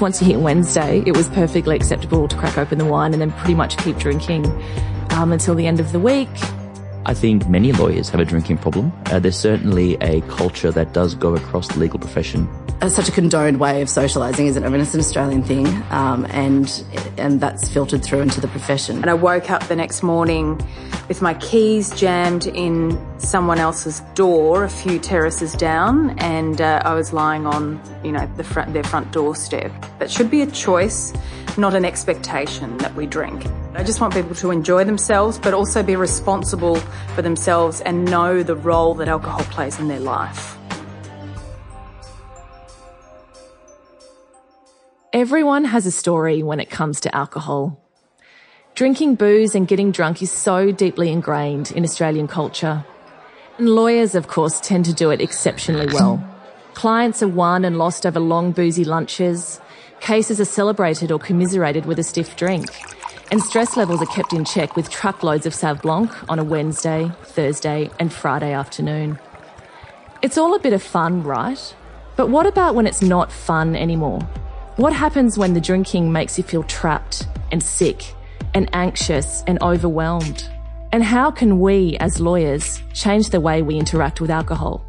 once you hit Wednesday, it was perfectly acceptable to crack open the wine and then pretty much keep drinking um, until the end of the week. I think many lawyers have a drinking problem. Uh, there's certainly a culture that does go across the legal profession. It's such a condoned way of socialising, isn't it? I mean, it's an Australian thing, um, and and that's filtered through into the profession. And I woke up the next morning with my keys jammed in someone else's door, a few terraces down, and uh, I was lying on, you know, the front, their front doorstep. That should be a choice, not an expectation that we drink. I just want people to enjoy themselves, but also be responsible for themselves and know the role that alcohol plays in their life. Everyone has a story when it comes to alcohol. Drinking booze and getting drunk is so deeply ingrained in Australian culture. And lawyers, of course, tend to do it exceptionally well. Clients are won and lost over long boozy lunches. Cases are celebrated or commiserated with a stiff drink. And stress levels are kept in check with truckloads of Sauv Blanc on a Wednesday, Thursday, and Friday afternoon. It's all a bit of fun, right? But what about when it's not fun anymore? What happens when the drinking makes you feel trapped and sick and anxious and overwhelmed? And how can we, as lawyers, change the way we interact with alcohol?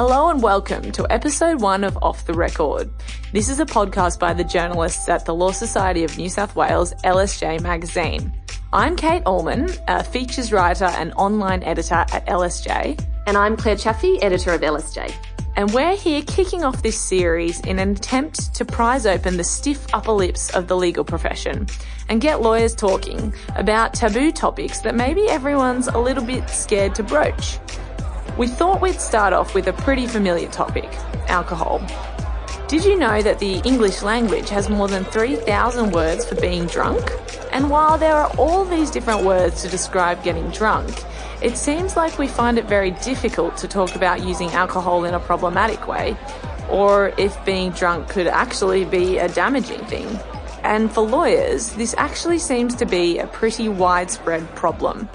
Hello and welcome to episode one of Off the Record. This is a podcast by the journalists at the Law Society of New South Wales LSJ magazine. I'm Kate Allman, a features writer and online editor at LSJ. And I'm Claire Chaffey, editor of LSJ. And we're here kicking off this series in an attempt to prise open the stiff upper lips of the legal profession and get lawyers talking about taboo topics that maybe everyone's a little bit scared to broach. We thought we'd start off with a pretty familiar topic alcohol. Did you know that the English language has more than 3,000 words for being drunk? And while there are all these different words to describe getting drunk, it seems like we find it very difficult to talk about using alcohol in a problematic way, or if being drunk could actually be a damaging thing. And for lawyers, this actually seems to be a pretty widespread problem.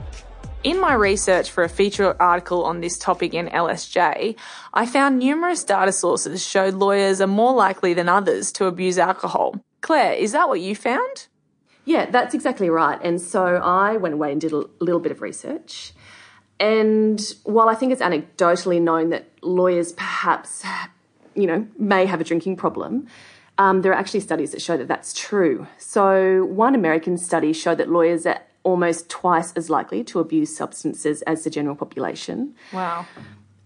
In my research for a feature article on this topic in LSJ, I found numerous data sources showed lawyers are more likely than others to abuse alcohol. Claire, is that what you found? Yeah, that's exactly right. And so I went away and did a little bit of research. And while I think it's anecdotally known that lawyers perhaps, you know, may have a drinking problem, um, there are actually studies that show that that's true. So one American study showed that lawyers are almost twice as likely to abuse substances as the general population. Wow.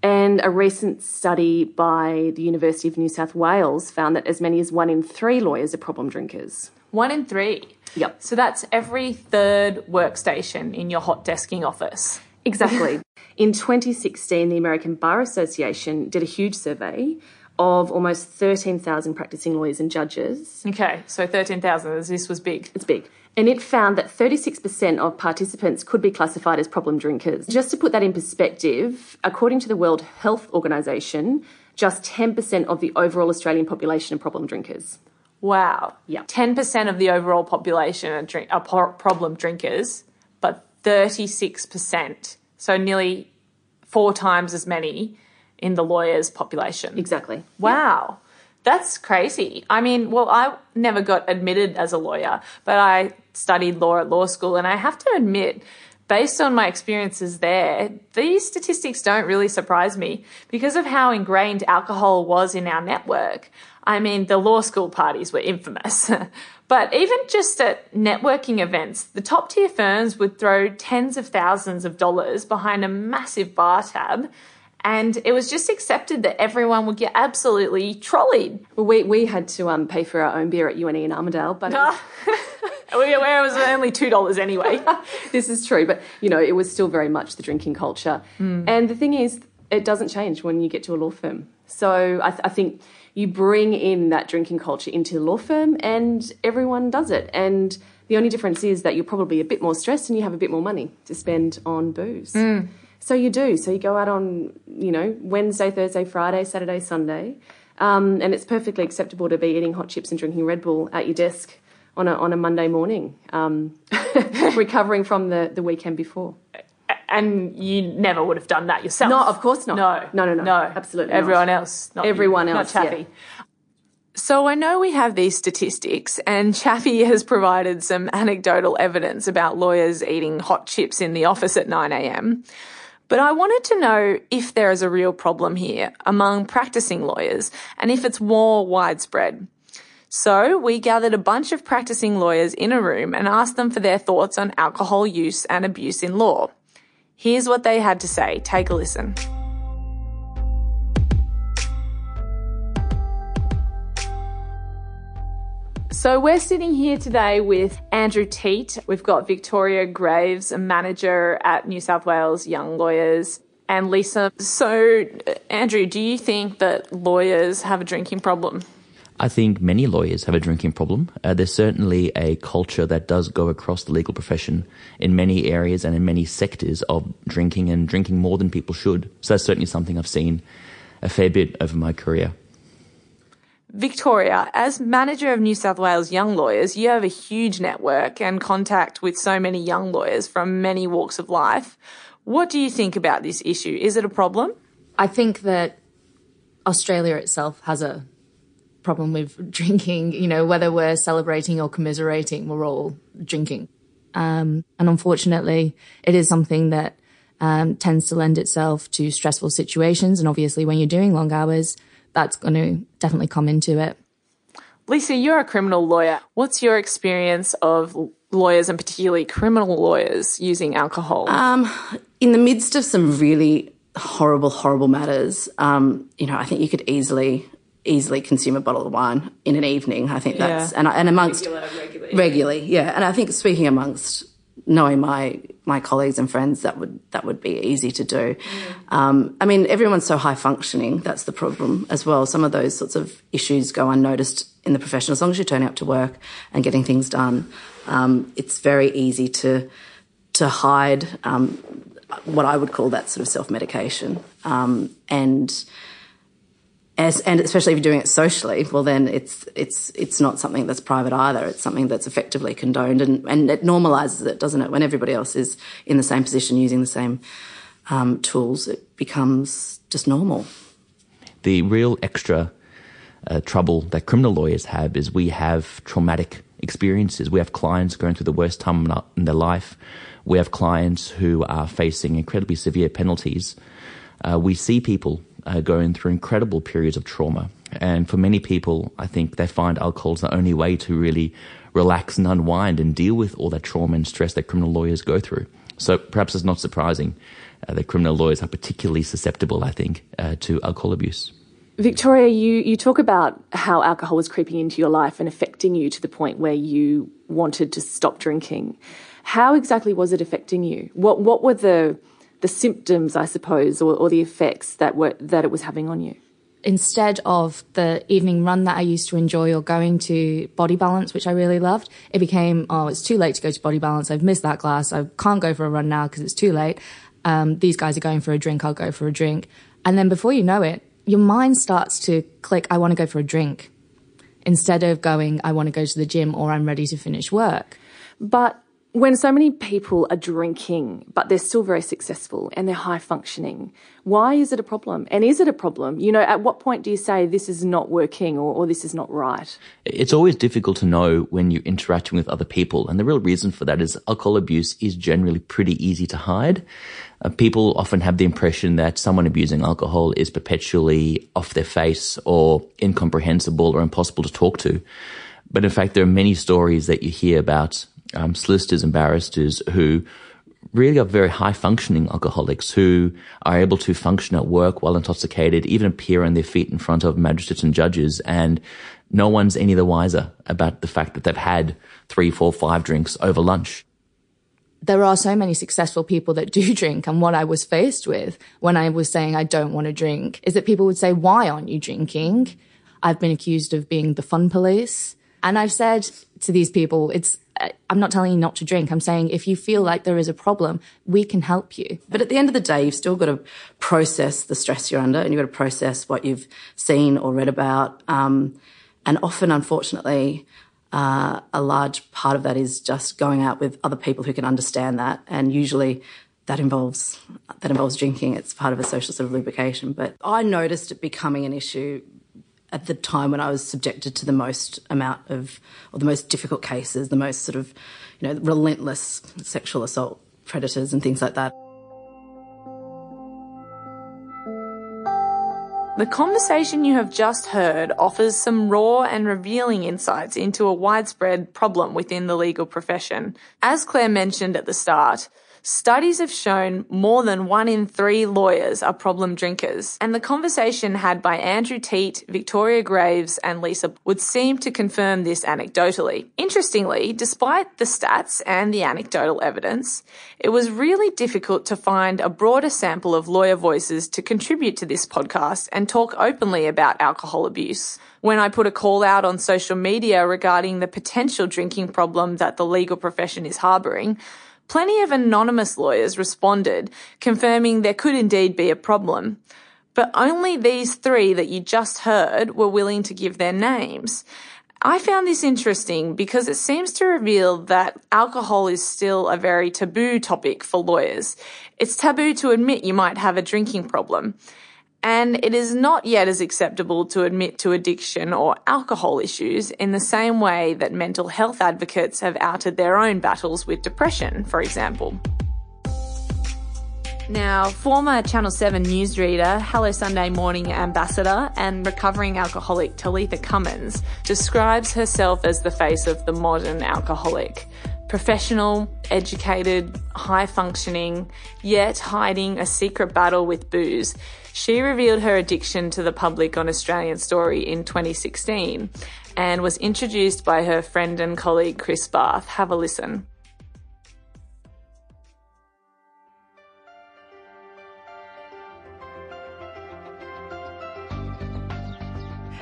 And a recent study by the University of New South Wales found that as many as one in three lawyers are problem drinkers. One in three? Yep. So that's every third workstation in your hot desking office. Exactly. in 2016, the American Bar Association did a huge survey of almost 13,000 practicing lawyers and judges. Okay, so 13,000, this was big. It's big. And it found that 36% of participants could be classified as problem drinkers. Just to put that in perspective, according to the World Health Organization, just 10% of the overall Australian population are problem drinkers. Wow. Yeah. 10% of the overall population are, drink, are problem drinkers, but 36%, so nearly four times as many in the lawyers' population. Exactly. Wow. That's crazy. I mean, well, I never got admitted as a lawyer, but I studied law at law school, and I have to admit, based on my experiences there, these statistics don't really surprise me because of how ingrained alcohol was in our network. I mean, the law school parties were infamous. but even just at networking events, the top tier firms would throw tens of thousands of dollars behind a massive bar tab and it was just accepted that everyone would get absolutely trolleyed. Well, we, we had to um, pay for our own beer at UNE in Armidale, but where it was only two dollars anyway. this is true, but you know it was still very much the drinking culture. Mm. And the thing is, it doesn't change when you get to a law firm. So I, th- I think you bring in that drinking culture into the law firm, and everyone does it. And the only difference is that you're probably a bit more stressed and you have a bit more money to spend on booze. Mm. So you do. So you go out on, you know, Wednesday, Thursday, Friday, Saturday, Sunday. Um, and it's perfectly acceptable to be eating hot chips and drinking Red Bull at your desk on a, on a Monday morning, um, recovering from the, the weekend before. And you never would have done that yourself. No, of course not. No, No, no, no. no, Absolutely not. Everyone else, not you, Everyone not else, Chappie. yeah. So I know we have these statistics, and Chappie has provided some anecdotal evidence about lawyers eating hot chips in the office at 9 a.m. But I wanted to know if there is a real problem here among practicing lawyers and if it's more widespread. So we gathered a bunch of practicing lawyers in a room and asked them for their thoughts on alcohol use and abuse in law. Here's what they had to say. Take a listen. So we're sitting here today with Andrew Teat. We've got Victoria Graves, a manager at New South Wales Young Lawyers, and Lisa. So, uh, Andrew, do you think that lawyers have a drinking problem? I think many lawyers have a drinking problem. Uh, there's certainly a culture that does go across the legal profession in many areas and in many sectors of drinking and drinking more than people should. So that's certainly something I've seen a fair bit over my career. Victoria, as manager of New South Wales Young Lawyers, you have a huge network and contact with so many young lawyers from many walks of life. What do you think about this issue? Is it a problem? I think that Australia itself has a problem with drinking. You know, whether we're celebrating or commiserating, we're all drinking. Um, and unfortunately, it is something that um, tends to lend itself to stressful situations. And obviously, when you're doing long hours, that's going to definitely come into it. Lisa, you're a criminal lawyer. What's your experience of lawyers and particularly criminal lawyers using alcohol? Um, in the midst of some really horrible, horrible matters, um, you know, I think you could easily easily consume a bottle of wine in an evening. I think that's Yeah. and and amongst regularly. regularly, yeah. And I think speaking amongst knowing my my colleagues and friends, that would that would be easy to do. Um, I mean, everyone's so high functioning. That's the problem as well. Some of those sorts of issues go unnoticed in the profession. As long as you're turning up to work and getting things done, um, it's very easy to to hide um, what I would call that sort of self medication. Um, and as, and especially if you're doing it socially, well then it's it's it's not something that's private either. It's something that's effectively condoned, and and it normalises it, doesn't it? When everybody else is in the same position, using the same um, tools, it becomes just normal. The real extra uh, trouble that criminal lawyers have is we have traumatic experiences. We have clients going through the worst time in their life. We have clients who are facing incredibly severe penalties. Uh, we see people uh, going through incredible periods of trauma. And for many people, I think they find alcohol is the only way to really relax and unwind and deal with all that trauma and stress that criminal lawyers go through. So perhaps it's not surprising uh, that criminal lawyers are particularly susceptible, I think, uh, to alcohol abuse. Victoria, you, you talk about how alcohol was creeping into your life and affecting you to the point where you wanted to stop drinking. How exactly was it affecting you? What what were the the symptoms, I suppose, or, or the effects that were that it was having on you? instead of the evening run that I used to enjoy or going to body balance, which I really loved, it became, oh, it's too late to go to body balance. I've missed that class. I can't go for a run now because it's too late. Um, these guys are going for a drink. I'll go for a drink. And then before you know it, your mind starts to click, I want to go for a drink instead of going, I want to go to the gym or I'm ready to finish work. But when so many people are drinking, but they're still very successful and they're high functioning, why is it a problem? And is it a problem? You know, at what point do you say this is not working or, or this is not right? It's always difficult to know when you're interacting with other people. And the real reason for that is alcohol abuse is generally pretty easy to hide. Uh, people often have the impression that someone abusing alcohol is perpetually off their face or incomprehensible or impossible to talk to. But in fact, there are many stories that you hear about um, solicitors and barristers who really are very high functioning alcoholics who are able to function at work while intoxicated, even appear on their feet in front of magistrates and judges, and no one's any the wiser about the fact that they've had three, four, five drinks over lunch. there are so many successful people that do drink. And what I was faced with when I was saying I don't want to drink is that people would say, why aren't you drinking? I've been accused of being the fun police. And I've said to these people, it's, I'm not telling you not to drink. I'm saying if you feel like there is a problem, we can help you. But at the end of the day, you've still got to process the stress you're under and you've got to process what you've seen or read about. Um, and often, unfortunately, uh, a large part of that is just going out with other people who can understand that. And usually that involves that involves drinking. It's part of a social sort of lubrication. But I noticed it becoming an issue at the time when I was subjected to the most amount of, or the most difficult cases, the most sort of, you know, relentless sexual assault predators and things like that. The conversation you have just heard offers some raw and revealing insights into a widespread problem within the legal profession. As Claire mentioned at the start, Studies have shown more than one in three lawyers are problem drinkers, and the conversation had by Andrew Teat, Victoria Graves, and Lisa would seem to confirm this anecdotally. Interestingly, despite the stats and the anecdotal evidence, it was really difficult to find a broader sample of lawyer voices to contribute to this podcast and talk openly about alcohol abuse when I put a call out on social media regarding the potential drinking problem that the legal profession is harbouring, Plenty of anonymous lawyers responded, confirming there could indeed be a problem. But only these three that you just heard were willing to give their names. I found this interesting because it seems to reveal that alcohol is still a very taboo topic for lawyers. It's taboo to admit you might have a drinking problem and it is not yet as acceptable to admit to addiction or alcohol issues in the same way that mental health advocates have outed their own battles with depression, for example. Now, former Channel 7 newsreader, Hello Sunday Morning ambassador, and recovering alcoholic Talitha Cummins describes herself as the face of the modern alcoholic. Professional, educated, high functioning, yet hiding a secret battle with booze. She revealed her addiction to the public on Australian Story in 2016 and was introduced by her friend and colleague Chris Bath. Have a listen.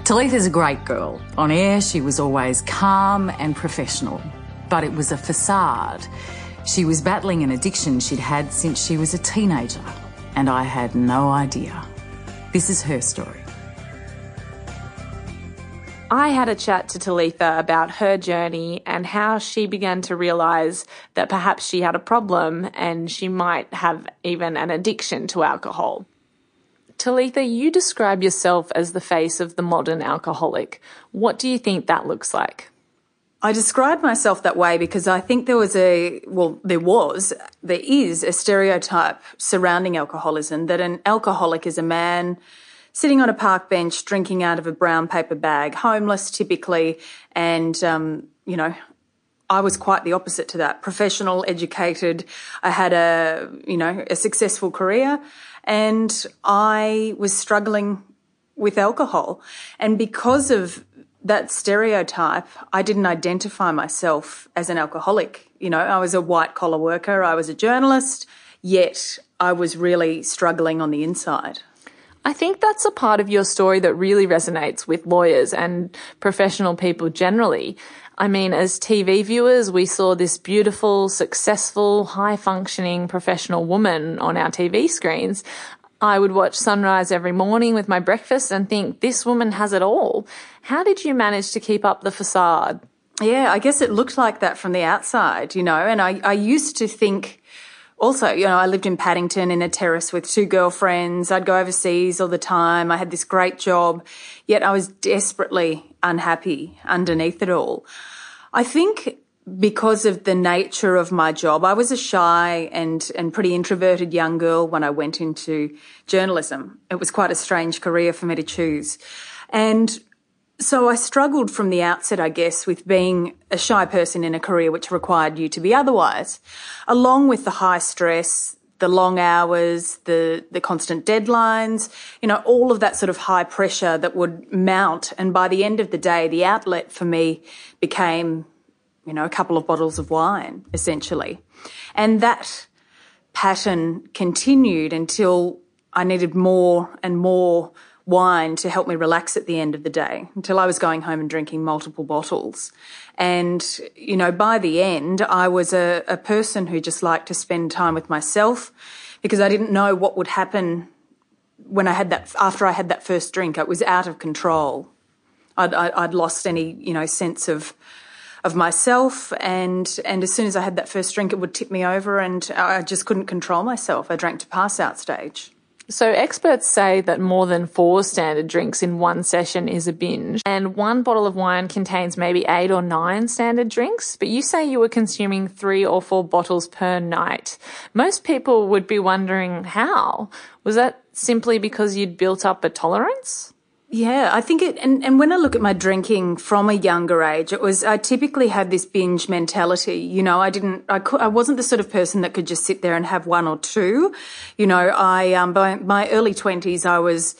Talitha's a great girl. On air, she was always calm and professional, but it was a facade. She was battling an addiction she'd had since she was a teenager and I had no idea. This is her story. I had a chat to Talitha about her journey and how she began to realize that perhaps she had a problem and she might have even an addiction to alcohol. Talitha, you describe yourself as the face of the modern alcoholic. What do you think that looks like? I describe myself that way because I think there was a, well, there was, there is a stereotype surrounding alcoholism that an alcoholic is a man sitting on a park bench drinking out of a brown paper bag, homeless typically, and, um, you know, I was quite the opposite to that. Professional, educated. I had a, you know, a successful career and I was struggling with alcohol. And because of that stereotype, I didn't identify myself as an alcoholic. You know, I was a white collar worker, I was a journalist, yet I was really struggling on the inside. I think that's a part of your story that really resonates with lawyers and professional people generally. I mean, as TV viewers, we saw this beautiful, successful, high functioning professional woman on our TV screens. I would watch sunrise every morning with my breakfast and think, this woman has it all. How did you manage to keep up the facade? Yeah, I guess it looked like that from the outside, you know, and I, I used to think also, you know, I lived in Paddington in a terrace with two girlfriends. I'd go overseas all the time. I had this great job, yet I was desperately unhappy underneath it all. I think because of the nature of my job, I was a shy and, and pretty introverted young girl when I went into journalism. It was quite a strange career for me to choose. And so I struggled from the outset, I guess, with being a shy person in a career which required you to be otherwise, along with the high stress, the long hours, the, the constant deadlines, you know, all of that sort of high pressure that would mount. And by the end of the day, the outlet for me became you know, a couple of bottles of wine, essentially. And that pattern continued until I needed more and more wine to help me relax at the end of the day until I was going home and drinking multiple bottles. And, you know, by the end, I was a, a person who just liked to spend time with myself because I didn't know what would happen when I had that, after I had that first drink. It was out of control. I'd, I'd lost any, you know, sense of, of myself and and as soon as I had that first drink it would tip me over and I just couldn't control myself. I drank to pass out stage. So experts say that more than four standard drinks in one session is a binge, and one bottle of wine contains maybe eight or nine standard drinks, but you say you were consuming three or four bottles per night. Most people would be wondering how. Was that simply because you'd built up a tolerance? Yeah, I think it, and, and when I look at my drinking from a younger age, it was, I typically had this binge mentality. You know, I didn't, I, could, I wasn't the sort of person that could just sit there and have one or two. You know, I, um, by my early twenties, I was,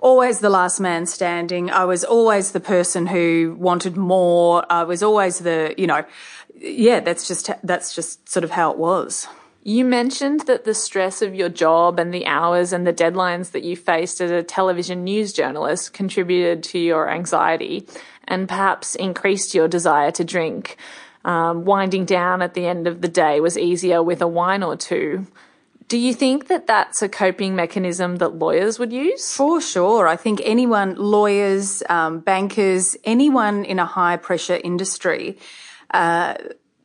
always the last man standing. I was always the person who wanted more. I was always the, you know, yeah, that's just, that's just sort of how it was. You mentioned that the stress of your job and the hours and the deadlines that you faced as a television news journalist contributed to your anxiety and perhaps increased your desire to drink. Um, winding down at the end of the day was easier with a wine or two. Do you think that that's a coping mechanism that lawyers would use? For sure. I think anyone, lawyers, um, bankers, anyone in a high pressure industry, uh,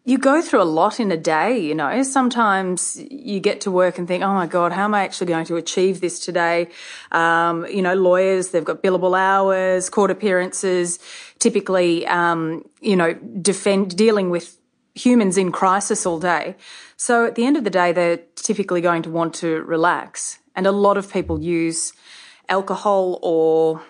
you go through a lot in a day, you know. Sometimes you get to work and think, oh my God, how am I actually going to achieve this today? Um, you know, lawyers, they've got billable hours, court appearances, typically, um, you know, defend, dealing with humans in crisis all day. So at the end of the day, they're typically going to want to relax. And a lot of people use alcohol or,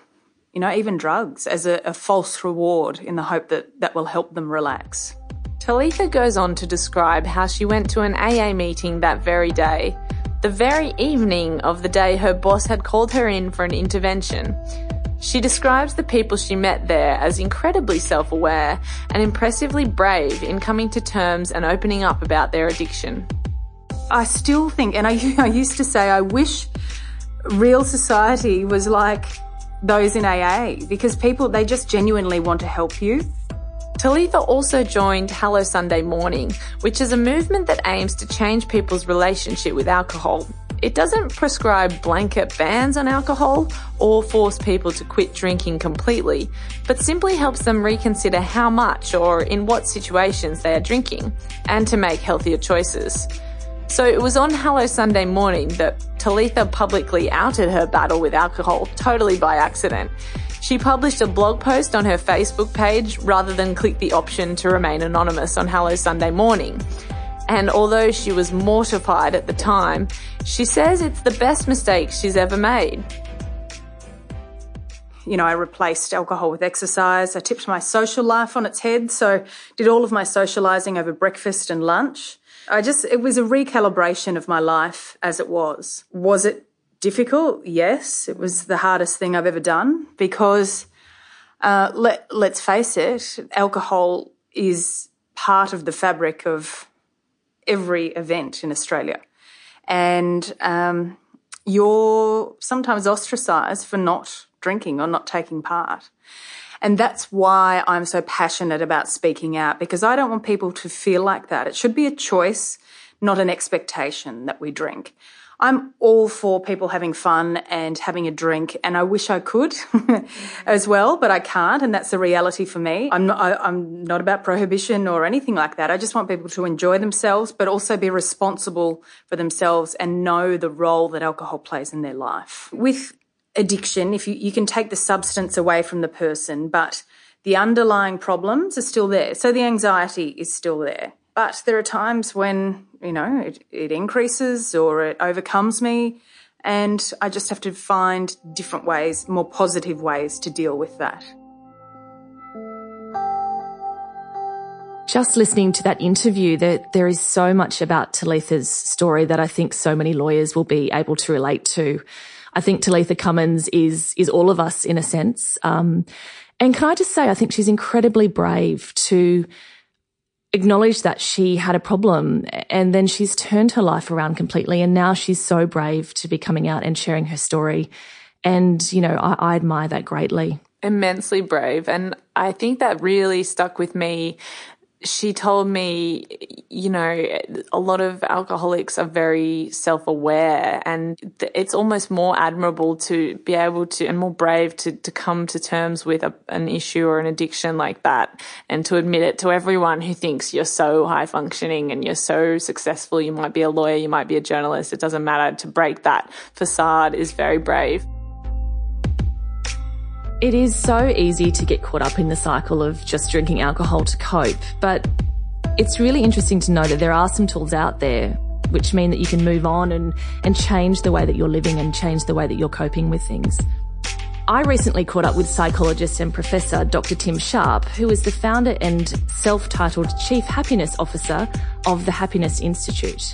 you know, even drugs as a, a false reward in the hope that that will help them relax. Talitha goes on to describe how she went to an AA meeting that very day, the very evening of the day her boss had called her in for an intervention. She describes the people she met there as incredibly self aware and impressively brave in coming to terms and opening up about their addiction. I still think, and I, I used to say, I wish real society was like those in AA because people, they just genuinely want to help you. Talitha also joined Hello Sunday Morning, which is a movement that aims to change people's relationship with alcohol. It doesn't prescribe blanket bans on alcohol or force people to quit drinking completely, but simply helps them reconsider how much or in what situations they are drinking and to make healthier choices. So it was on Hello Sunday morning that Talitha publicly outed her battle with alcohol totally by accident. She published a blog post on her Facebook page rather than click the option to remain anonymous on Hello Sunday morning. And although she was mortified at the time, she says it's the best mistake she's ever made. You know, I replaced alcohol with exercise. I tipped my social life on its head. So did all of my socializing over breakfast and lunch. I just, it was a recalibration of my life as it was. Was it difficult. Yes, it was the hardest thing I've ever done because uh, let let's face it, alcohol is part of the fabric of every event in Australia, and um, you're sometimes ostracised for not drinking or not taking part. And that's why I'm so passionate about speaking out because I don't want people to feel like that. It should be a choice, not an expectation that we drink. I'm all for people having fun and having a drink, and I wish I could as well, but I can't, and that's the reality for me. I'm not, I, I'm not about prohibition or anything like that. I just want people to enjoy themselves, but also be responsible for themselves and know the role that alcohol plays in their life. With addiction, if you, you can take the substance away from the person, but the underlying problems are still there. So the anxiety is still there. But there are times when, you know, it, it increases or it overcomes me. And I just have to find different ways, more positive ways to deal with that. Just listening to that interview, there, there is so much about Talitha's story that I think so many lawyers will be able to relate to. I think Talitha Cummins is, is all of us in a sense. Um, and can I just say, I think she's incredibly brave to acknowledged that she had a problem and then she's turned her life around completely. And now she's so brave to be coming out and sharing her story. And, you know, I, I admire that greatly. Immensely brave. And I think that really stuck with me she told me, you know, a lot of alcoholics are very self aware and it's almost more admirable to be able to and more brave to, to come to terms with a, an issue or an addiction like that and to admit it to everyone who thinks you're so high functioning and you're so successful. You might be a lawyer, you might be a journalist. It doesn't matter. To break that facade is very brave. It is so easy to get caught up in the cycle of just drinking alcohol to cope, but it's really interesting to know that there are some tools out there which mean that you can move on and, and change the way that you're living and change the way that you're coping with things. I recently caught up with psychologist and professor Dr. Tim Sharp, who is the founder and self-titled Chief Happiness Officer of the Happiness Institute.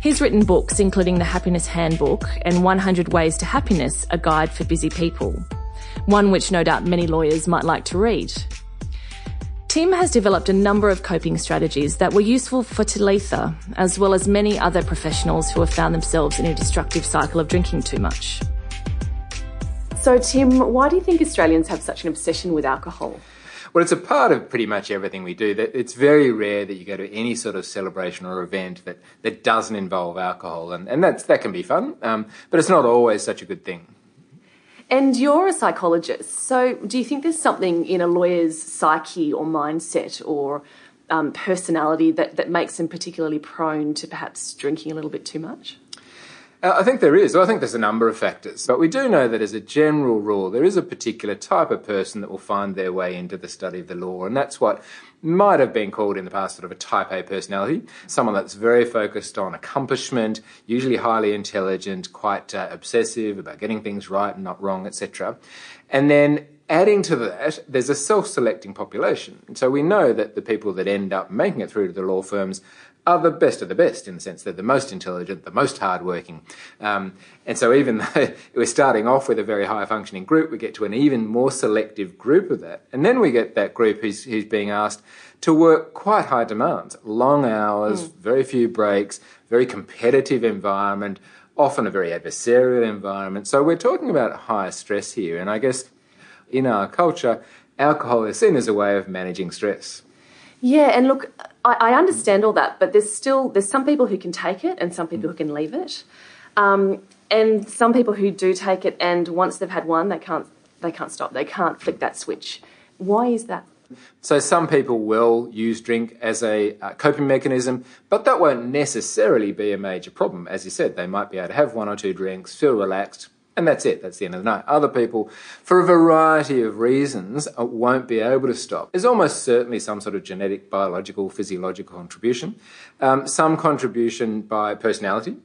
He's written books including The Happiness Handbook and 100 Ways to Happiness, a guide for busy people one which no doubt many lawyers might like to read. Tim has developed a number of coping strategies that were useful for Talitha, as well as many other professionals who have found themselves in a destructive cycle of drinking too much. So, Tim, why do you think Australians have such an obsession with alcohol? Well, it's a part of pretty much everything we do. It's very rare that you go to any sort of celebration or event that, that doesn't involve alcohol, and, and that's, that can be fun, um, but it's not always such a good thing. And you're a psychologist, so do you think there's something in a lawyer's psyche or mindset or um, personality that, that makes them particularly prone to perhaps drinking a little bit too much? Uh, I think there is. Well, I think there's a number of factors. But we do know that as a general rule, there is a particular type of person that will find their way into the study of the law. And that's what might have been called in the past sort of a type A personality. Someone that's very focused on accomplishment, usually highly intelligent, quite uh, obsessive about getting things right and not wrong, etc. And then adding to that, there's a self selecting population. So we know that the people that end up making it through to the law firms are the best of the best in the sense they're the most intelligent, the most hardworking. Um, and so even though we're starting off with a very high functioning group, we get to an even more selective group of that. And then we get that group who's, who's being asked to work quite high demands, long hours, mm. very few breaks, very competitive environment, often a very adversarial environment. So we're talking about high stress here. And I guess in our culture, alcohol is seen as a way of managing stress. Yeah, and look, I, I, understand all that, but there's still there's some people who can take it and some people who can leave it, um, and some people who do take it and once they've had one, they can't they can't stop. They can't flick that switch. Why is that? So some people will use drink as a uh, coping mechanism, but that won't necessarily be a major problem. As you said, they might be able to have one or two drinks, feel relaxed, and that's it. That's the end of the night. Other people, for a variety of reasons, uh, won't be able to stop. There's almost certainly some sort of genetic, biological, physiological contribution, um, some contribution by personality.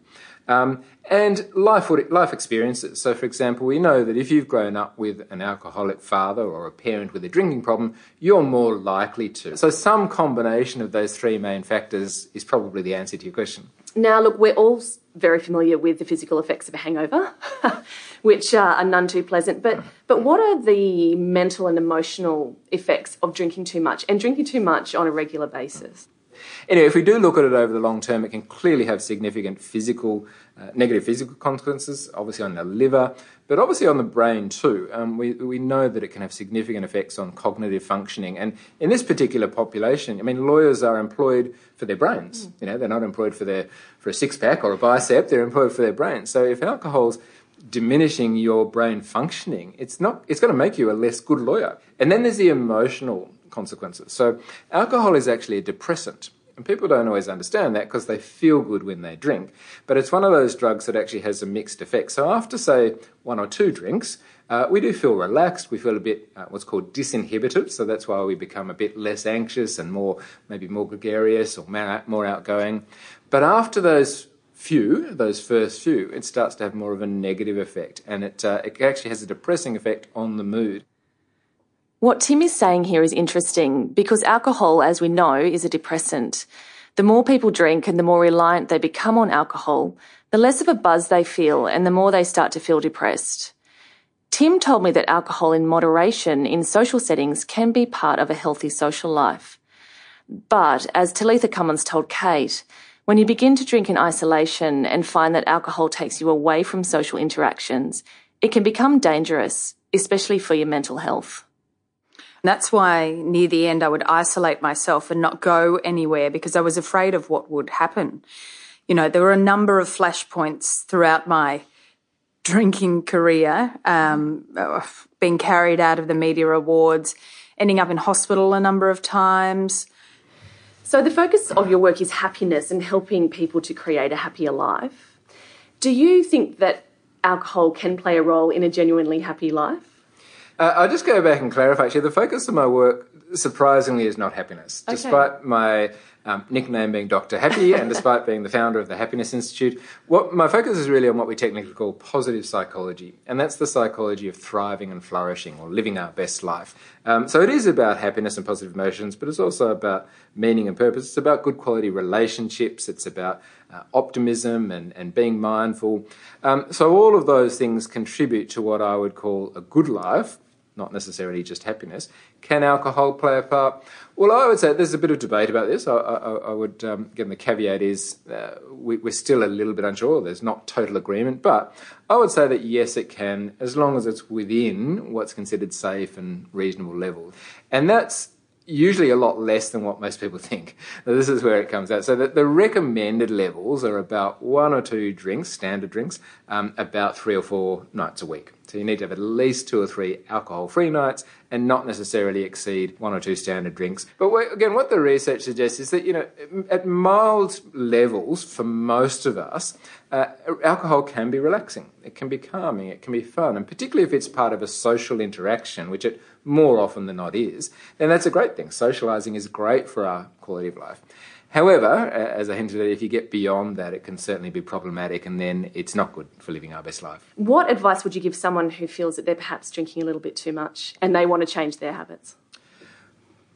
Um, and life, life experiences. So, for example, we know that if you've grown up with an alcoholic father or a parent with a drinking problem, you're more likely to. So, some combination of those three main factors is probably the answer to your question. Now, look, we're all very familiar with the physical effects of a hangover, which are none too pleasant. But but what are the mental and emotional effects of drinking too much and drinking too much on a regular basis? Anyway, if we do look at it over the long term, it can clearly have significant physical, uh, negative physical consequences, obviously on the liver, but obviously on the brain too. Um, we, we know that it can have significant effects on cognitive functioning. And in this particular population, I mean, lawyers are employed for their brains. Mm. You know, they're not employed for their for a six pack or a bicep. They're employed for their brains. So if alcohol's diminishing your brain functioning, it's not. It's going to make you a less good lawyer. And then there's the emotional consequences. So alcohol is actually a depressant. And people don't always understand that because they feel good when they drink. But it's one of those drugs that actually has a mixed effect. So after, say, one or two drinks, uh, we do feel relaxed. We feel a bit uh, what's called disinhibited. So that's why we become a bit less anxious and more, maybe more gregarious or more outgoing. But after those few, those first few, it starts to have more of a negative effect. And it, uh, it actually has a depressing effect on the mood. What Tim is saying here is interesting because alcohol, as we know, is a depressant. The more people drink and the more reliant they become on alcohol, the less of a buzz they feel and the more they start to feel depressed. Tim told me that alcohol in moderation in social settings can be part of a healthy social life. But as Talitha Cummins told Kate, when you begin to drink in isolation and find that alcohol takes you away from social interactions, it can become dangerous, especially for your mental health. That's why near the end I would isolate myself and not go anywhere because I was afraid of what would happen. You know, there were a number of flashpoints throughout my drinking career, um, being carried out of the media awards, ending up in hospital a number of times. So, the focus of your work is happiness and helping people to create a happier life. Do you think that alcohol can play a role in a genuinely happy life? Uh, I'll just go back and clarify. Actually, the focus of my work, surprisingly, is not happiness. Okay. Despite my um, nickname being Dr. Happy, and despite being the founder of the Happiness Institute, what my focus is really on what we technically call positive psychology, and that's the psychology of thriving and flourishing or living our best life. Um, so it is about happiness and positive emotions, but it's also about meaning and purpose. It's about good quality relationships. It's about uh, optimism and, and being mindful. Um, so all of those things contribute to what I would call a good life not necessarily just happiness. Can alcohol play a part? Well, I would say there's a bit of debate about this. I, I, I would, um, again, the caveat is uh, we, are still a little bit unsure. There's not total agreement, but I would say that yes, it can, as long as it's within what's considered safe and reasonable levels. And that's usually a lot less than what most people think. Now, this is where it comes out. So the recommended levels are about one or two drinks, standard drinks, um, about three or four nights a week. So you need to have at least two or three alcohol-free nights and not necessarily exceed one or two standard drinks. But again, what the research suggests is that, you know, at mild levels for most of us, uh, alcohol can be relaxing. It can be calming. It can be fun. And particularly if it's part of a social interaction, which it more often than not is, then that's a great thing. Socializing is great for our quality of life. However, as I hinted at, if you get beyond that, it can certainly be problematic and then it's not good for living our best life. What advice would you give someone who feels that they're perhaps drinking a little bit too much and they want to change their habits?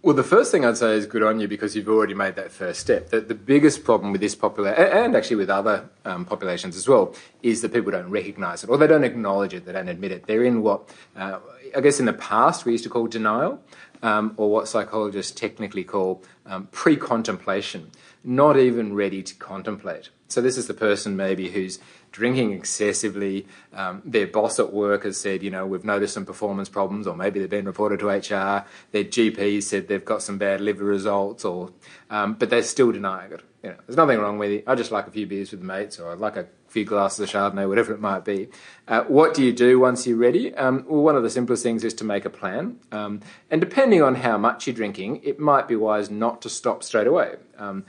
Well, the first thing I'd say is good on you because you've already made that first step. The, the biggest problem with this population, and actually with other um, populations as well, is that people don't recognise it or they don't acknowledge it, they don't admit it. They're in what, uh, I guess in the past we used to call denial, um, or what psychologists technically call um, pre contemplation, not even ready to contemplate. So, this is the person maybe who's drinking excessively. Um, their boss at work has said, you know, we've noticed some performance problems, or maybe they've been reported to HR. Their GP said they've got some bad liver results, or um, but they're still denying it. You know, there's nothing wrong with it. I just like a few beers with mates, or I like a few glasses of Chardonnay, whatever it might be. Uh, what do you do once you're ready? Um, well, one of the simplest things is to make a plan. Um, and depending on how much you're drinking, it might be wise not to stop straight away. Um,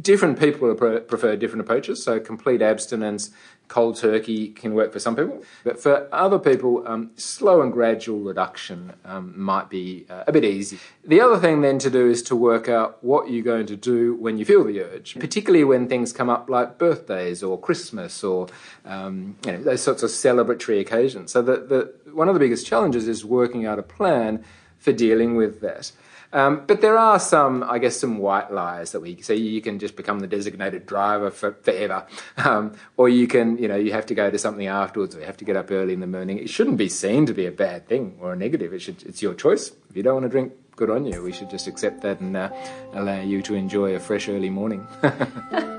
different people prefer different approaches. So complete abstinence, cold turkey can work for some people, but for other people, um, slow and gradual reduction um, might be uh, a bit easy. The other thing then to do is to work out what you're going to do when you feel the urge, particularly when things come up like birthdays or Christmas or um, you know, those sorts of celebratory occasions. So the, the, one of the biggest challenges is working out a plan for dealing with that. Um, but there are some, I guess, some white lies that we say you can just become the designated driver for forever, um, or you can, you know, you have to go to something afterwards, or you have to get up early in the morning. It shouldn't be seen to be a bad thing or a negative. It should, it's your choice. If you don't want to drink, good on you. We should just accept that and uh, allow you to enjoy a fresh early morning.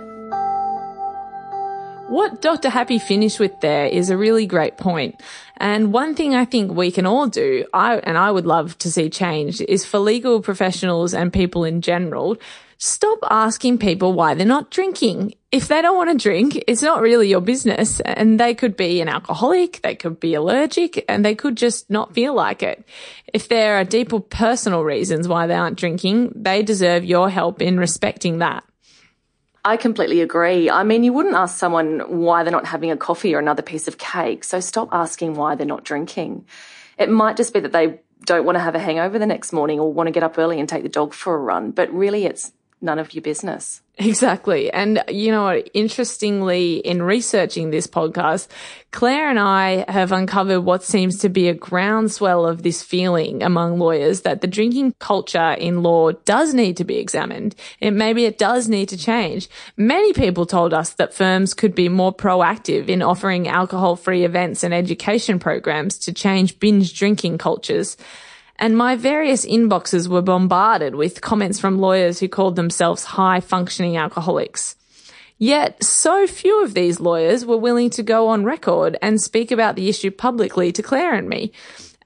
What Dr. Happy finished with there is a really great point. And one thing I think we can all do, I, and I would love to see change is for legal professionals and people in general, stop asking people why they're not drinking. If they don't want to drink, it's not really your business. And they could be an alcoholic, they could be allergic, and they could just not feel like it. If there are deeper personal reasons why they aren't drinking, they deserve your help in respecting that. I completely agree. I mean, you wouldn't ask someone why they're not having a coffee or another piece of cake. So stop asking why they're not drinking. It might just be that they don't want to have a hangover the next morning or want to get up early and take the dog for a run. But really, it's none of your business. Exactly. And you know, interestingly, in researching this podcast, Claire and I have uncovered what seems to be a groundswell of this feeling among lawyers that the drinking culture in law does need to be examined. And maybe it does need to change. Many people told us that firms could be more proactive in offering alcohol free events and education programs to change binge drinking cultures and my various inboxes were bombarded with comments from lawyers who called themselves high functioning alcoholics. Yet so few of these lawyers were willing to go on record and speak about the issue publicly to Claire and me.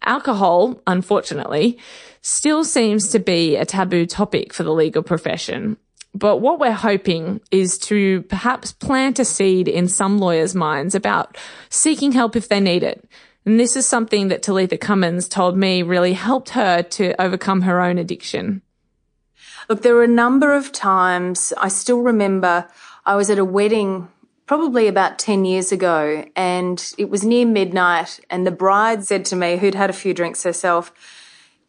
Alcohol, unfortunately, still seems to be a taboo topic for the legal profession. But what we're hoping is to perhaps plant a seed in some lawyers' minds about seeking help if they need it. And this is something that Talitha Cummins told me really helped her to overcome her own addiction. Look, there were a number of times I still remember I was at a wedding probably about 10 years ago and it was near midnight and the bride said to me, who'd had a few drinks herself,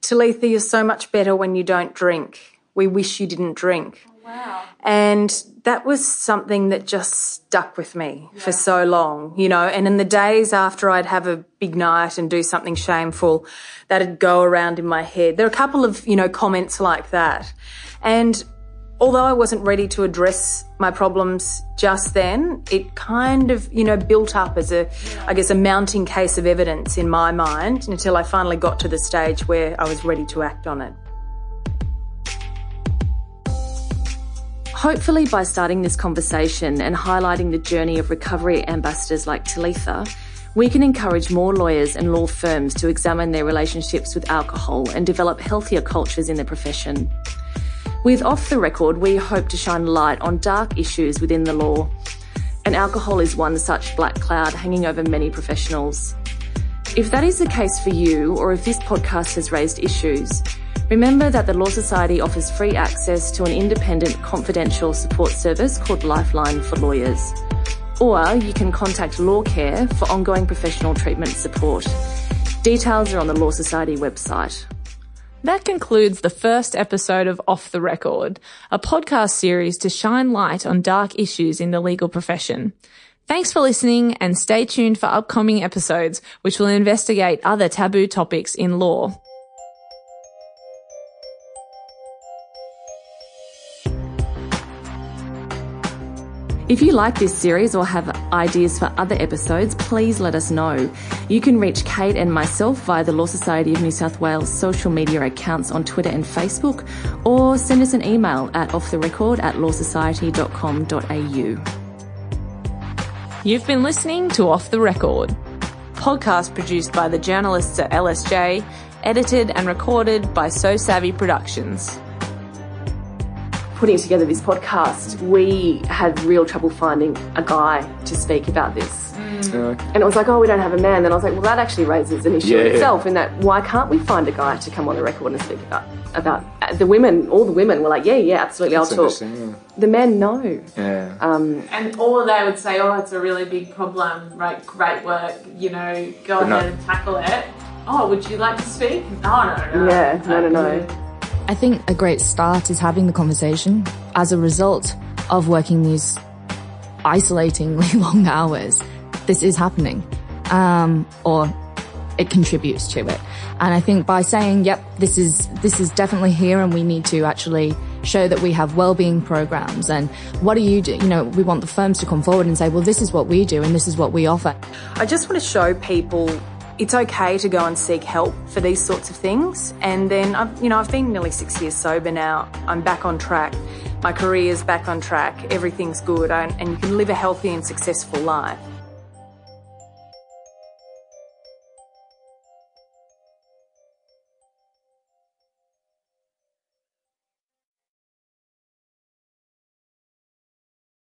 Talitha, you're so much better when you don't drink. We wish you didn't drink. Wow. And that was something that just stuck with me yeah. for so long, you know. And in the days after I'd have a big night and do something shameful, that'd go around in my head. There are a couple of, you know, comments like that. And although I wasn't ready to address my problems just then, it kind of, you know, built up as a, I guess, a mounting case of evidence in my mind until I finally got to the stage where I was ready to act on it. Hopefully, by starting this conversation and highlighting the journey of recovery ambassadors like Talitha, we can encourage more lawyers and law firms to examine their relationships with alcohol and develop healthier cultures in the profession. With Off the Record, we hope to shine light on dark issues within the law, and alcohol is one such black cloud hanging over many professionals. If that is the case for you, or if this podcast has raised issues, Remember that the Law Society offers free access to an independent confidential support service called Lifeline for Lawyers. Or you can contact Law Care for ongoing professional treatment support. Details are on the Law Society website. That concludes the first episode of Off the Record, a podcast series to shine light on dark issues in the legal profession. Thanks for listening and stay tuned for upcoming episodes which will investigate other taboo topics in law. If you like this series or have ideas for other episodes, please let us know. You can reach Kate and myself via the Law Society of New South Wales social media accounts on Twitter and Facebook, or send us an email at offtherecord at lawsociety.com.au. You've been listening to Off the Record, podcast produced by the journalists at LSJ, edited and recorded by So Savvy Productions putting together this podcast, we had real trouble finding a guy to speak about this. Mm. And it was like, oh, we don't have a man. Then I was like, well, that actually raises an issue yeah, itself. In that, why can't we find a guy to come on the record and speak about about uh, the women? All the women were like, yeah, yeah, absolutely, That's I'll talk. Yeah. The men, no. Yeah. Um, and all they would say, oh, it's a really big problem. Right, great work. You know, go ahead no. and tackle it. Oh, would you like to speak? Oh no, no. Yeah, no, no, no. I think a great start is having the conversation. As a result of working these isolatingly long hours, this is happening. Um, or it contributes to it. And I think by saying, yep, this is, this is definitely here and we need to actually show that we have well-being programs and what do you do? You know, we want the firms to come forward and say, well, this is what we do and this is what we offer. I just want to show people it's okay to go and seek help for these sorts of things. And then, I've, you know, I've been nearly six years sober now. I'm back on track. My career's back on track. Everything's good. and you can live a healthy and successful life.